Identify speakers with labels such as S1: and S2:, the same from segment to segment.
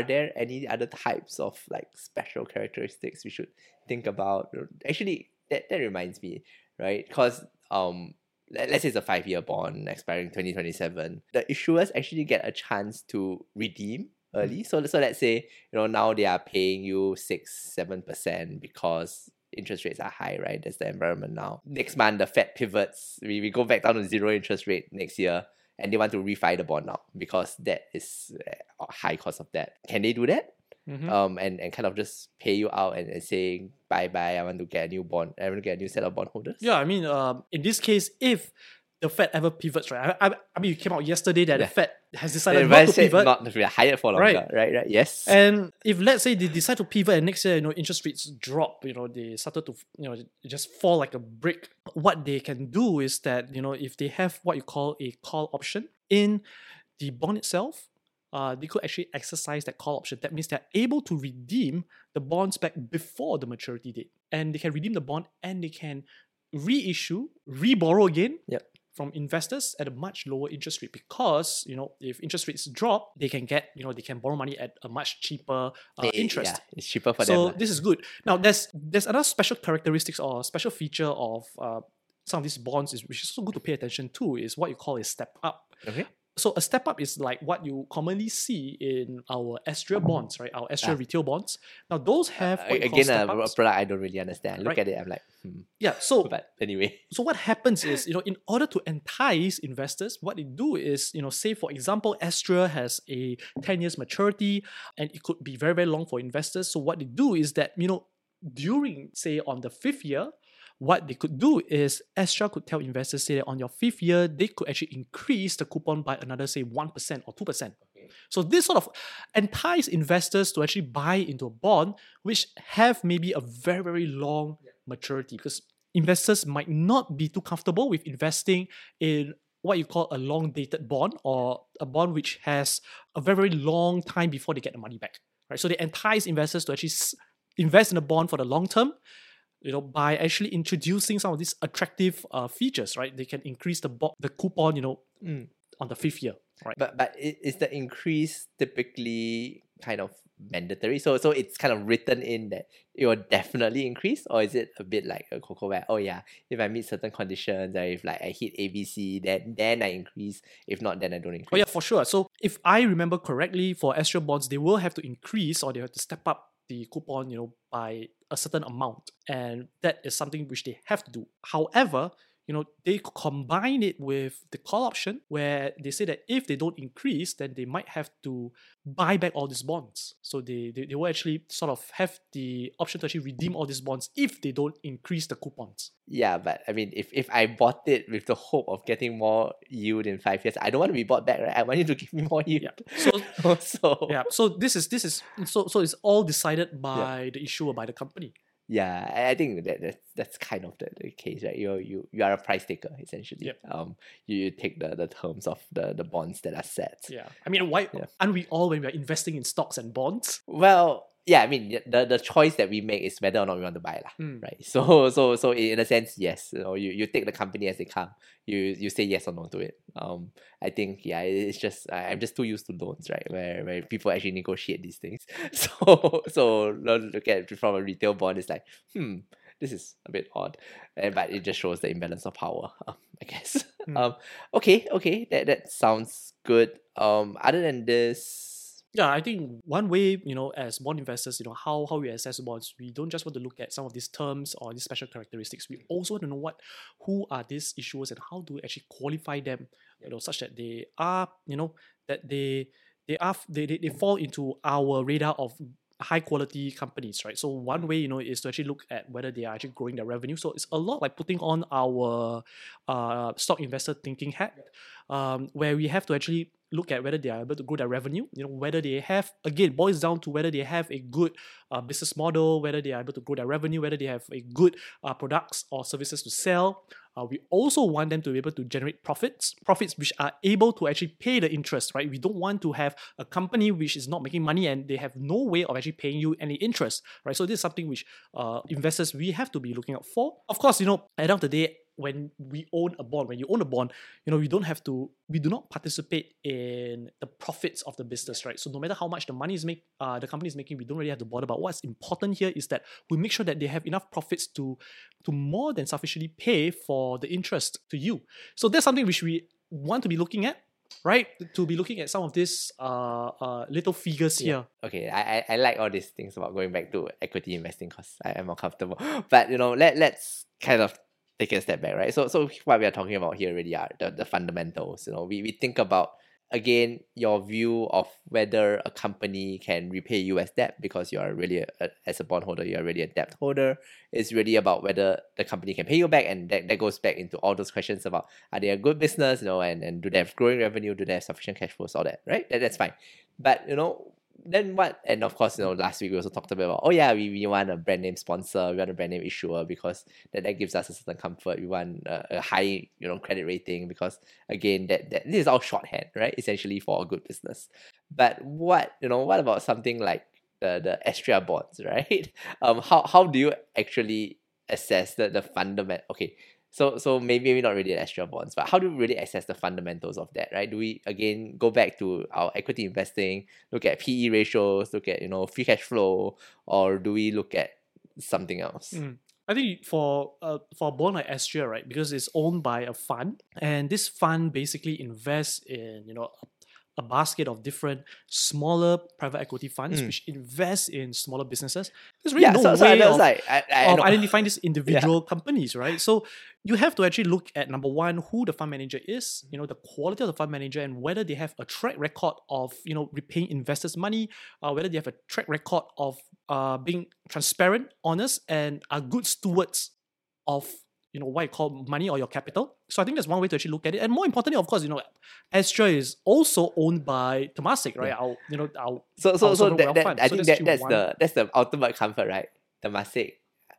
S1: are there any other types of like special characteristics we should think about? Actually, that, that reminds me, right? Because um let, us say it's a five year bond expiring 2027. The issuers actually get a chance to redeem early. So so let's say, you know, now they are paying you six, seven percent because interest rates are high, right? That's the environment now. Next month the Fed pivots. We, we go back down to zero interest rate next year and they want to refi the bond now because that is a high cost of debt. Can they do that? Mm-hmm. Um, and, and kind of just pay you out and, and saying bye bye. I want to get a new bond. I want to get a new set of bondholders.
S2: Yeah, I mean, um, in this case, if the Fed ever pivots, right? I, I, I mean, you came out yesterday that yeah. the Fed has decided not to pivot.
S1: Not to be higher for longer, right? right? Right, Yes.
S2: And if let's say they decide to pivot and next year, you know, interest rates drop, you know, they started to, you know, just fall like a brick. What they can do is that, you know, if they have what you call a call option in the bond itself, uh, they could actually exercise that call option. That means they're able to redeem the bonds back before the maturity date. And they can redeem the bond and they can reissue, reborrow again
S1: yep
S2: from investors at a much lower interest rate because you know if interest rates drop they can get you know they can borrow money at a much cheaper uh, interest.
S1: yeah, it's cheaper for
S2: so
S1: them
S2: so this is good. Now there's there's another special characteristics or special feature of uh, some of these bonds is which is also good to pay attention to is what you call a step up.
S1: Okay
S2: so a step up is like what you commonly see in our Astrea bonds, right? Our Astrea ah. retail bonds. Now those have uh,
S1: again a, a, product I don't really understand. Look right? at it, I'm like, hmm.
S2: yeah. So,
S1: but anyway,
S2: so what happens is you know in order to entice investors, what they do is you know say for example Astrea has a ten years maturity and it could be very very long for investors. So what they do is that you know during say on the fifth year what they could do is Astrea could tell investors say that on your fifth year, they could actually increase the coupon by another, say, 1% or 2%. Okay. So this sort of entice investors to actually buy into a bond which have maybe a very, very long yeah. maturity because investors might not be too comfortable with investing in what you call a long dated bond or a bond which has a very, very long time before they get the money back. Right? So they entice investors to actually invest in a bond for the long term you know, by actually introducing some of these attractive uh, features, right? They can increase the bo- the coupon, you know, mm. on the fifth year, right?
S1: But but is the increase typically kind of mandatory? So so it's kind of written in that it will definitely increase, or is it a bit like a CoCo where oh yeah, if I meet certain conditions, or if like I hit ABC, then then I increase. If not, then I don't increase.
S2: Oh yeah, for sure. So if I remember correctly, for Astrea bonds, they will have to increase or they have to step up the coupon, you know, by a certain amount. And that is something which they have to do. However, you know, they combine it with the call option where they say that if they don't increase, then they might have to buy back all these bonds. So they, they, they will actually sort of have the option to actually redeem all these bonds if they don't increase the coupons.
S1: Yeah, but I mean, if, if I bought it with the hope of getting more yield in five years, I don't want to be bought back, right? I want you to give me more yield.
S2: Yeah. So, so yeah. So this is this is so so it's all decided by yeah. the issuer by the company
S1: yeah, I think that that's, that's kind of the, the case, right? You you you are a price taker essentially.
S2: Yep.
S1: Um, you, you take the, the terms of the, the bonds that are set.
S2: Yeah, I mean, why yeah. aren't we all when we're investing in stocks and bonds?
S1: Well, yeah, I mean the, the choice that we make is whether or not we want to buy, lah, mm. right? So so so in a sense, yes, you know, you, you take the company as they come. You you say yes or no to it. Um, I think yeah, it's just I'm just too used to loans, right? Where where people actually negotiate these things. So so look at it from a retail bond, it's like hmm, this is a bit odd, and but it just shows the imbalance of power, um, I guess. Mm. Um, okay, okay, that that sounds good. Um, other than this
S2: yeah, I think one way, you know, as bond investors, you know, how, how we assess bonds, we don't just want to look at some of these terms or these special characteristics. We also want to know what who are these issuers and how do we actually qualify them, you know, such that they are, you know, that they they are they, they, they fall into our radar of high quality companies, right? So one way, you know, is to actually look at whether they are actually growing their revenue. So it's a lot like putting on our uh, stock investor thinking hat, um, where we have to actually look at whether they are able to grow their revenue, you know, whether they have, again, boils down to whether they have a good uh, business model, whether they are able to grow their revenue, whether they have a good uh, products or services to sell. Uh, we also want them to be able to generate profits, profits which are able to actually pay the interest, right? We don't want to have a company which is not making money and they have no way of actually paying you any interest, right? So this is something which uh, investors we have to be looking out for. Of course, you know, at the end of the day, when we own a bond, when you own a bond, you know, we don't have to, we do not participate in the profits of the business, right? So no matter how much the money is make, uh, the company is making, we don't really have to bother about. What's important here is that we make sure that they have enough profits to, to more than sufficiently pay for the interest to you. So that's something which we want to be looking at right? To be looking at some of these uh, uh little figures
S1: Yeah.
S2: here.
S1: Okay, I, I, I like all these things about going back to equity investing because I am more comfortable. But you know, let let's kind of take a step back, right? So so what we are talking about here really are the, the fundamentals. You know, we, we think about again your view of whether a company can repay you as debt because you are really a, as a bondholder you are really a debt holder. It's really about whether the company can pay you back and that, that goes back into all those questions about are they a good business you know and, and do they have growing revenue? Do they have sufficient cash flows? All that right? That, that's fine. But you know then what? And of course you know last week we also talked about oh yeah we, we want a brand name sponsor we want a brand name issuer because that, that gives us a certain comfort. We want a, a high you know credit rating because again that, that this is all shorthand right? Essentially for a good business. But what you know what about something like the the Astrea bonds right? Um how how do you actually assess the the fundament? Okay so so maybe maybe not really Astrea bonds but how do we really assess the fundamentals of that right do we again go back to our equity investing look at PE ratios look at you know free cash flow or do we look at something else
S2: Mm. I think for uh, for a bond like Astrea, right, because it's owned by a fund, and this fund basically invests in you know a, basket of different smaller private equity funds
S1: Mm.
S2: which invest in smaller businesses. There's really
S1: yeah
S2: no
S1: so, so
S2: way of,
S1: like I, I
S2: of identifying these individual companies, right? So you have to actually look at number one, who the fund manager is, you know, the quality of the fund manager, and whether they have a track record of you know repaying investors' money, uh, whether they have a track record of uh, being transparent, honest, and are good stewards of you know what you call money or your capital. So I think that's one way to actually look at it. And more importantly, of course, you know, Astrea is also owned by Temasek, right? Our you know our
S1: so so
S2: our
S1: so that, that. I
S2: So
S1: think
S2: that's
S1: that that's
S2: one-
S1: the that's the ultimate comfort right Temasek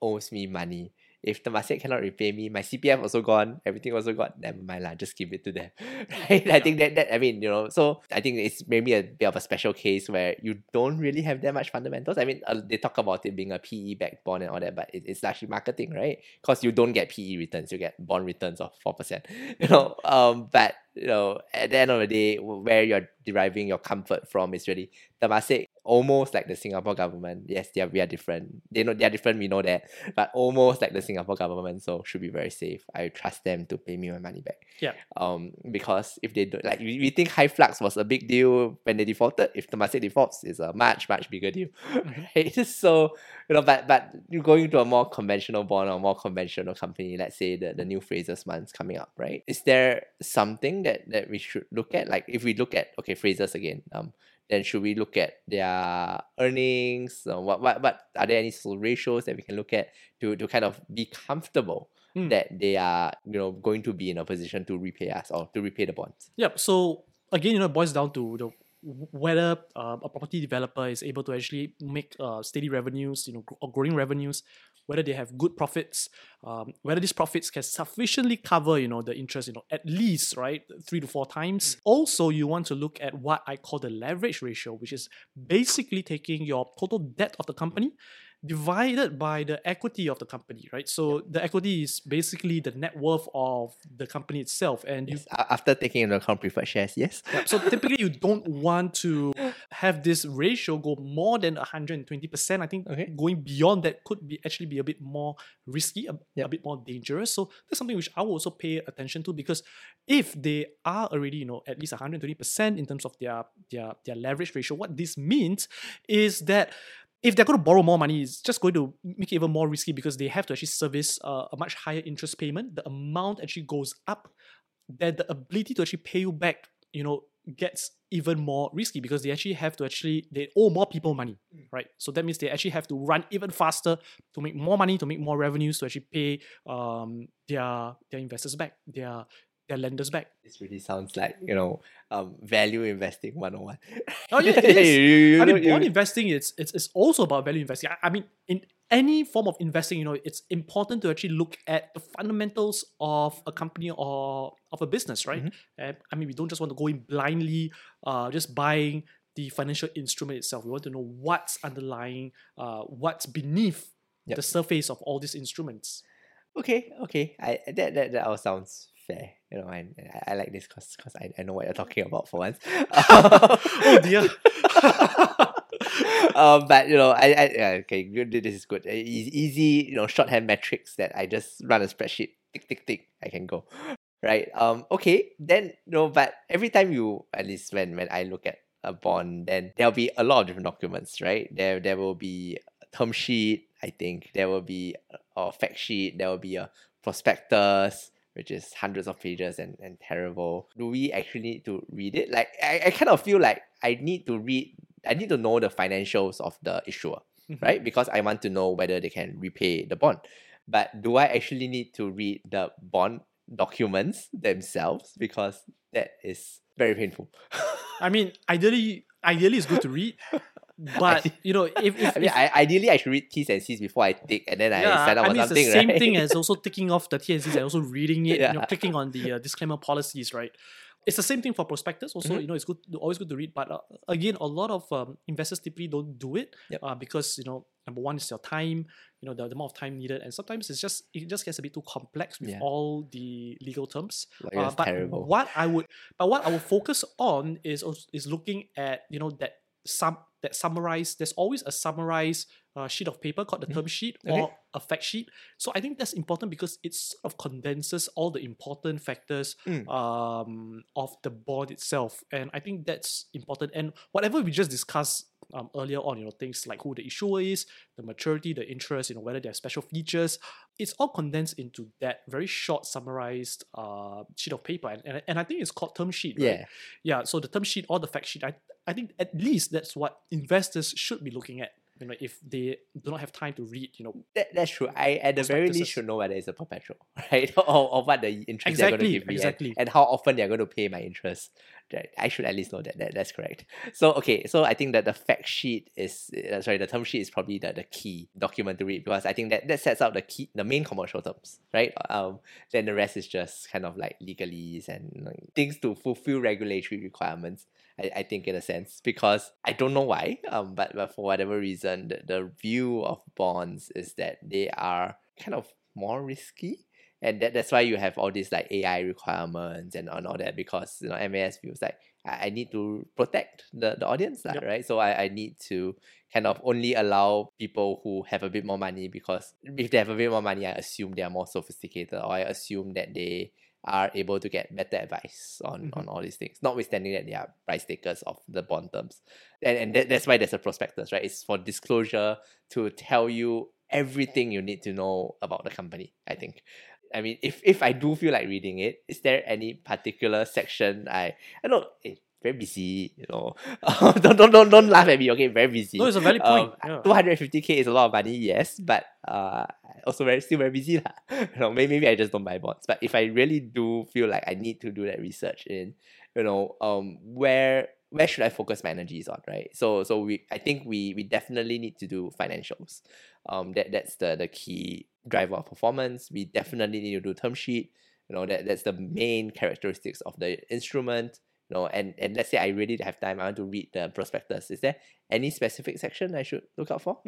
S1: owes me money if Temasek cannot repay me my CPF also gone everything also gone never mind lah just give it to them right? I think that that I mean you know so I think it's maybe a bit of a special case where you don't really have that much fundamentals. I mean uh, they talk about it being a PE backed bond and all that but it, it's actually marketing right? Because you don't get PE returns you get bond returns of 4% you know? Um but you know at the end of the day where you're deriving your comfort from is really Temasek almost like the Singapore government. Yes they are, we are different. They know they are different we know that. But almost like the Singapore government so should be very safe. I trust them to pay me my money back.
S2: Yeah.
S1: um because if they don't like we, we think Hyflux was a big deal when they defaulted. If Temasek defaults is a much much bigger deal right? So you know but but you going to a more conventional bond or more conventional company let's say the, the new Frasers months coming up right? Is there something that that we should look at? Like if we look at okay Frasers again um then should we look at their earnings uh, what, what what are there any sort of ratios that we can look at to to kind of be comfortable
S2: Mm.
S1: that they are you know going to be in a position to repay us or to repay the bonds
S2: Yep. So again, you know, it boils down to the whether uh, a property developer is able to actually make uh, steady revenues, you know, or growing revenues, whether they have good profits, um, whether these profits can sufficiently cover, you know, the interest, you know, at least right three to four times. Also, you want to look at what I call the leverage ratio, which is basically taking your total debt of the company divided by the equity of the company, right? So the equity is basically the net worth of the company itself, and
S1: yes. after taking into account preferred shares yes
S2: Yep. So typically, you don't want to have this ratio go more than 120%. I think
S1: Okay.
S2: going beyond that could be actually be a bit more risky, a, a bit more dangerous. So that's something which I will also pay attention to because if they are already, you know, at least 120% in terms of their their their leverage ratio, what this means is that if they're going to borrow more money, it's just going to make it even more risky because they have to actually service uh, a much higher interest payment. The amount actually goes up. That the ability to actually pay you back, you know, gets even more risky because they actually have to actually they owe more people money, right? So that means they actually have to run even faster to make more money, to make more revenues, to actually pay um their their investors back, their their lenders back.
S1: this really sounds like you know um value investing 101
S2: Oh yeah, it is.
S1: You- you
S2: I mean, bond investing it's, it's it's also about value investing. I, I mean, in any form of investing, you know, it's important to actually look at the fundamentals of a company or of a business, right? And I mean, we don't just want to go in blindly, uh, just buying the financial instrument itself. We want to know what's underlying, uh, what's beneath
S1: Yep.
S2: the surface of all these instruments.
S1: Okay, okay. I that that, that all sounds You know, I I, I like this because because I, I know what you're talking about for once.
S2: oh dear.
S1: um, but you know, I, I yeah, okay, good. This is good. Easy, you know, shorthand metrics that I just run a spreadsheet. Tick, tick, tick. I can go, right? Um, okay. Then you know, but every time you, at least when when I look at a bond, then there'll be a lot of different documents, right? There there will be a term sheet. I think there will be a fact sheet. There will be a prospectus which is hundreds of pages and, and terrible. Do we actually need to read it? Like I, I kind of feel like I need to read I need to know the financials of the issuer,
S2: Mhm.
S1: right? Because I want to know whether they can repay the bond. But do I actually need to read the bond documents themselves? Because that is very painful.
S2: I mean, ideally, ideally it's good to read, but you know, if, if,
S1: I mean,
S2: if-
S1: I, ideally I should read T's and C's before I tick and then I
S2: yeah,
S1: sign up
S2: I mean,
S1: something,
S2: it's the same
S1: right?
S2: thing as also ticking off the TNCs and C's and also reading it, you know,
S1: Yeah.
S2: clicking on the uh, disclaimer policies, right? It's the same thing for prospectus. Also,
S1: Mhm.
S2: you know, it's good, always good to read. But uh, again, a lot of um, investors typically don't do it
S1: Yep.
S2: uh, because you know, number one is your time, you know, the, the amount of time needed, and sometimes it's just it just gets a bit too complex with
S1: Yeah.
S2: all the legal terms.
S1: Like,
S2: Uh, but
S1: terrible.
S2: what I would, but what I would focus on is is looking at you know that sum that summarize. There's always a summarized uh, sheet of paper called the
S1: Mhm.
S2: term sheet
S1: Okay.
S2: or a fact sheet. So I think that's important because it sort of condenses all the important factors
S1: Mm.
S2: um, of the board itself, and I think that's important. And whatever we just discussed um, earlier on, you know, things like who the issuer is, the maturity, the interest, you know, whether there are special features, it's all condensed into that very short summarized uh, sheet of paper, and, and, and I think it's called term sheet. Right?
S1: Yeah.
S2: yeah. So the term sheet or the fact sheet, I I think at least that's what investors should be looking at. You know, if they do not have time to read, you know,
S1: That, that's true. I at the very least should know whether it's a perpetual, right? or, or what the interest they're going to give me and- and, how often they're going to pay my interest. Right? I should at least know that. that. That's correct. So okay, so I think that the fact sheet is uh, sorry, the term sheet is probably the, the key document to read because I think that that sets out the key the main commercial terms, right? Um, then the rest is just kind of like legalese and like, things to fulfill regulatory requirements. I, I think in a sense because I don't know why um but, but for whatever reason the, the view of bonds is that they are kind of more risky and that, that's why you have all these like AI requirements and, and all that because you know MAS feels like I, I need to protect the, the audience
S2: Yep.
S1: right so I, I need to kind of only allow people who have a bit more money because if they have a bit more money I assume they are more sophisticated or I assume that they are able to get better advice on,
S2: Mhm.
S1: on all these things, notwithstanding that they are price takers of the bond terms. And, and that, that's why there's a prospectus, right? It's for disclosure to tell you everything you need to know about the company, I think. I mean, if, if I do feel like reading it, is there any particular section I I know it's very busy, you know. don't, don't don't don't laugh at me, okay? Very busy.
S2: no, it's a valid point.
S1: Um,
S2: yeah.
S1: 250k is a lot of money, yes, but uh, also very still very busy lah. You know, maybe, maybe I just don't buy bonds. But if I really do feel like I need to do that research in, you know, um, where where should I focus my energies on, right? So so we I think we we definitely need to do financials. Um, that that's the the key driver of performance. We definitely need to do term sheet. You know that that's the main characteristics of the instrument. You know, and and let's say I really have time, I want to read the prospectus. Is there any specific section I should look out for?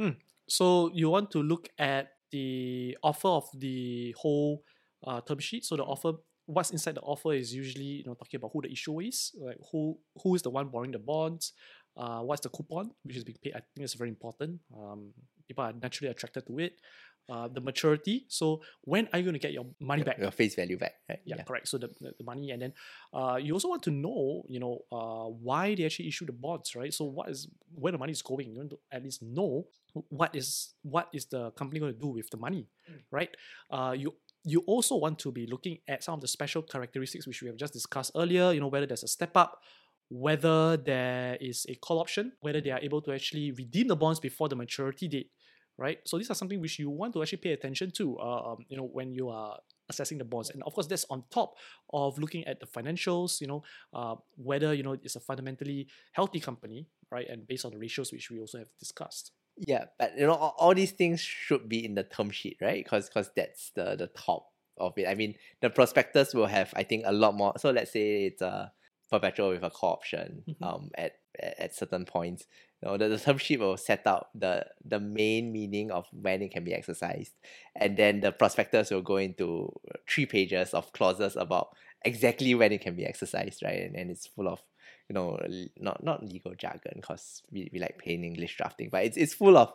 S2: So you want to look at the offer of the whole uh, term sheet. So the offer, what's inside the offer is usually you know talking about who the issuer is, like who who is the one borrowing the bonds, uh, what's the coupon which is being paid. I think it's very important. Um, people are naturally attracted to it. Uh, the maturity. So when are you going to get your money back?
S1: Your face value back, right?
S2: yeah, correct. So the, the, the money, and then uh, you also want to know, you know, uh, why they actually issue the bonds, right? So what is where the money is going? You want to at least know what is what is the company going to do with the money, right? Uh, you you also want to be looking at some of the special characteristics which we have just discussed earlier. You know, whether there's a step up. Whether there is a call option, whether they are able to actually redeem the bonds before the maturity date, right? So these are something which you want to actually pay attention to, uh, um, you know, when you are assessing the bonds. And of course, that's on top of looking at the financials, you know, uh, whether, you know, it's a fundamentally healthy company, right? And based on the ratios which we also have discussed.
S1: Yeah, but you know, all, all these things should be in the term sheet, right? Because because that's the the top of it. I mean, the prospectus will have, I think, a lot more. So let's say it's a perpetual with a call option
S2: Mhm.
S1: um at at, at certain points. Know, the, the term sheet will set out the the main meaning of when it can be exercised, and then the prospectus will go into three pages of clauses about exactly when it can be exercised, right? And, and it's full of you know not not legal jargon because we, we like plain English drafting, but it's it's full of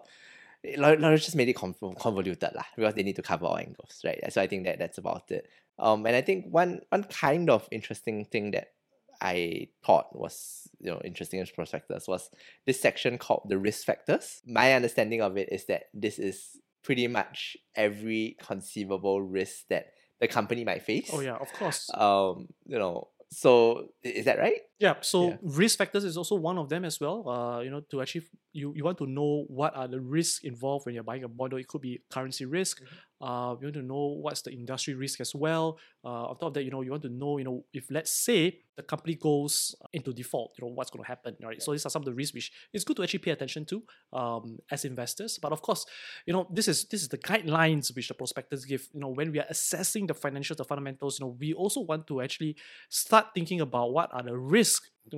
S1: lawyers just made it convoluted lah because they need to cover all angles, right? So I think that that's about it. Um, and I think one one kind of interesting thing that I thought was you know interesting as prospectus was this section called the risk factors. My understanding of it is that this is pretty much every conceivable risk that the company might face.
S2: Oh yeah, of course.
S1: Um, you know, so is that right?
S2: Yeah. So yeah. risk factors is also one of them as well. Uh, you know, to achieve you you want to know what are the risks involved when you're buying a bond. It could be currency risk. Mm-hmm. Uh, you want to know what's the industry risk as well. Uh, on top of that, you know, you want to know, you know, if let's say the company goes into default, you know, what's going to happen, right? Yeah. So these are some of the risks which it's good to actually pay attention to um, as investors. But of course, you know, this is this is the guidelines which the prospectus give. You know, when we are assessing the financials, the fundamentals, you know, we also want to actually start thinking about what are the risks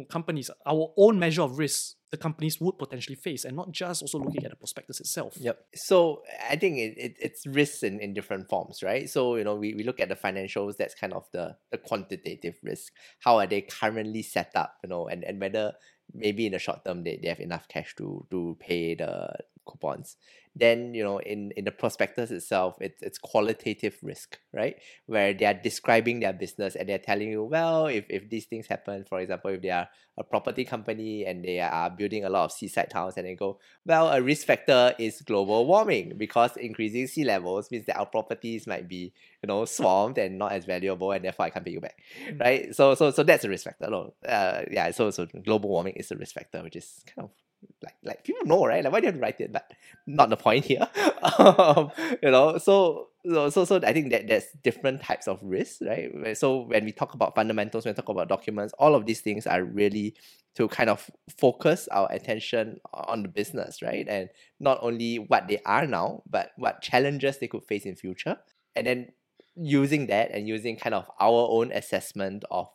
S2: companies, our own measure of risk the companies would potentially face and not just also looking at the prospectus itself.
S1: Yep. So I think it, it it's risks in, in different forms, right? So, you know, we, we look at the financials, that's kind of the, the quantitative risk. How are they currently set up, you know, and, and whether maybe in the short term they, they have enough cash to to pay the coupons then you know in in the prospectus itself it's it's qualitative risk right? Where they are describing their business and they're telling you well if, if these things happen for example if they are a property company and they are building a lot of seaside towns and they go well a risk factor is global warming because increasing sea levels means that our properties might be you know swamped and not as valuable and therefore I can't pay you back mm-hmm. right? So so so that's a risk factor. No uh, yeah so so global warming is a risk factor which is kind of like like people know right? Like why do you have to write it? But not the point here. Um, you know so so so I think that there's different types of risks right? So when we talk about fundamentals when we talk about documents all of these things are really to kind of focus our attention on the business right? And not only what they are now but what challenges they could face in future. And then using that and using kind of our own assessment of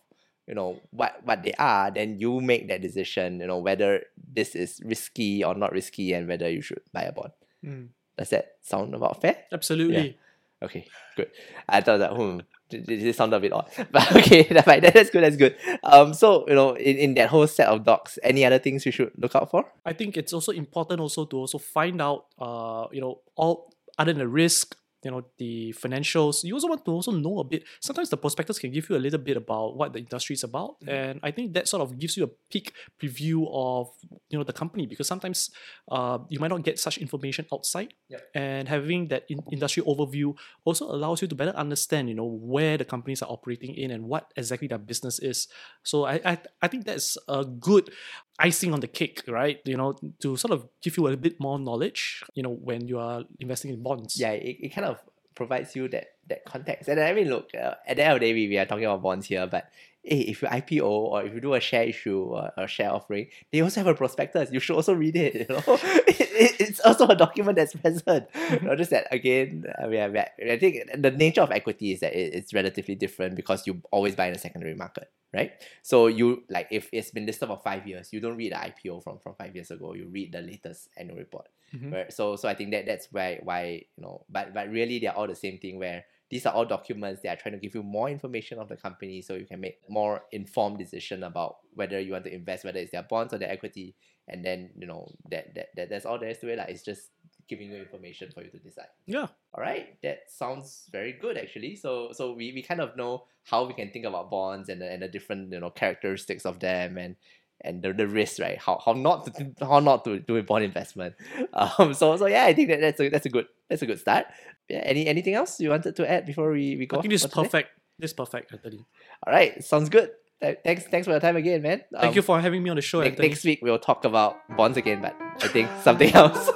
S1: you know what what they are then you make that decision you know whether this is risky or not risky and whether you should buy a bond. Mm. does that sound about fair?
S2: Absolutely.
S1: Yeah. okay good. I thought that hmm this it sound a bit odd. But okay that's good that's good. Um so you know in, in that whole set of docs any other things you should look out for?
S2: I think it's also important also to also find out uh you know all other than the risk you know the financials you also want to also know a bit sometimes the prospectus can give you a little bit about what the industry is about mm-hmm. and i think that sort of gives you a peek preview of you know the company because sometimes uh, you might not get such information outside
S1: yep.
S2: and having that in- industry overview also allows you to better understand you know where the companies are operating in and what exactly their business is so i i, I think that's a good icing on the cake, right? You know, to sort of give you a bit more knowledge, you know, when you are investing in bonds.
S1: Yeah, it, it kind of provides you that that context. And I mean, look, uh, at the end of the day, we, we are talking about bonds here, but hey, if you IPO or if you do a share issue or a share offering, they also have a prospectus. You should also read it. You know, it, it, it's also a document that's present. Mm-hmm. Not just that again. I mean, I think the nature of equity is that it, it's relatively different because you always buy in a secondary market, right? So you like if it's been listed for five years, you don't read the IPO from from five years ago. You read the latest annual report. Mm-hmm. Right? So so I think that that's why why you know, but but really they're all the same thing where these are all documents that are trying to give you more information of the company so you can make more informed decision about whether you want to invest whether it's their bonds or their equity and then you know that, that, that that's all there is to it like. it's just giving you information for you to decide
S2: yeah
S1: all right that sounds very good actually so so we, we kind of know how we can think about bonds and the, and the different you know characteristics of them and and the, the risk, right? How how not to how not to do a bond investment. Um so so yeah, I think that that's a that's a good that's a good start. Yeah, any anything else you wanted to add before we, we go?
S2: I think this is perfect. This is perfect, Anthony.
S1: All right, sounds good. Thanks thanks for your time again, man.
S2: Um, Thank you for having me on the show.
S1: Next, next week we'll talk about bonds again, but I think something else.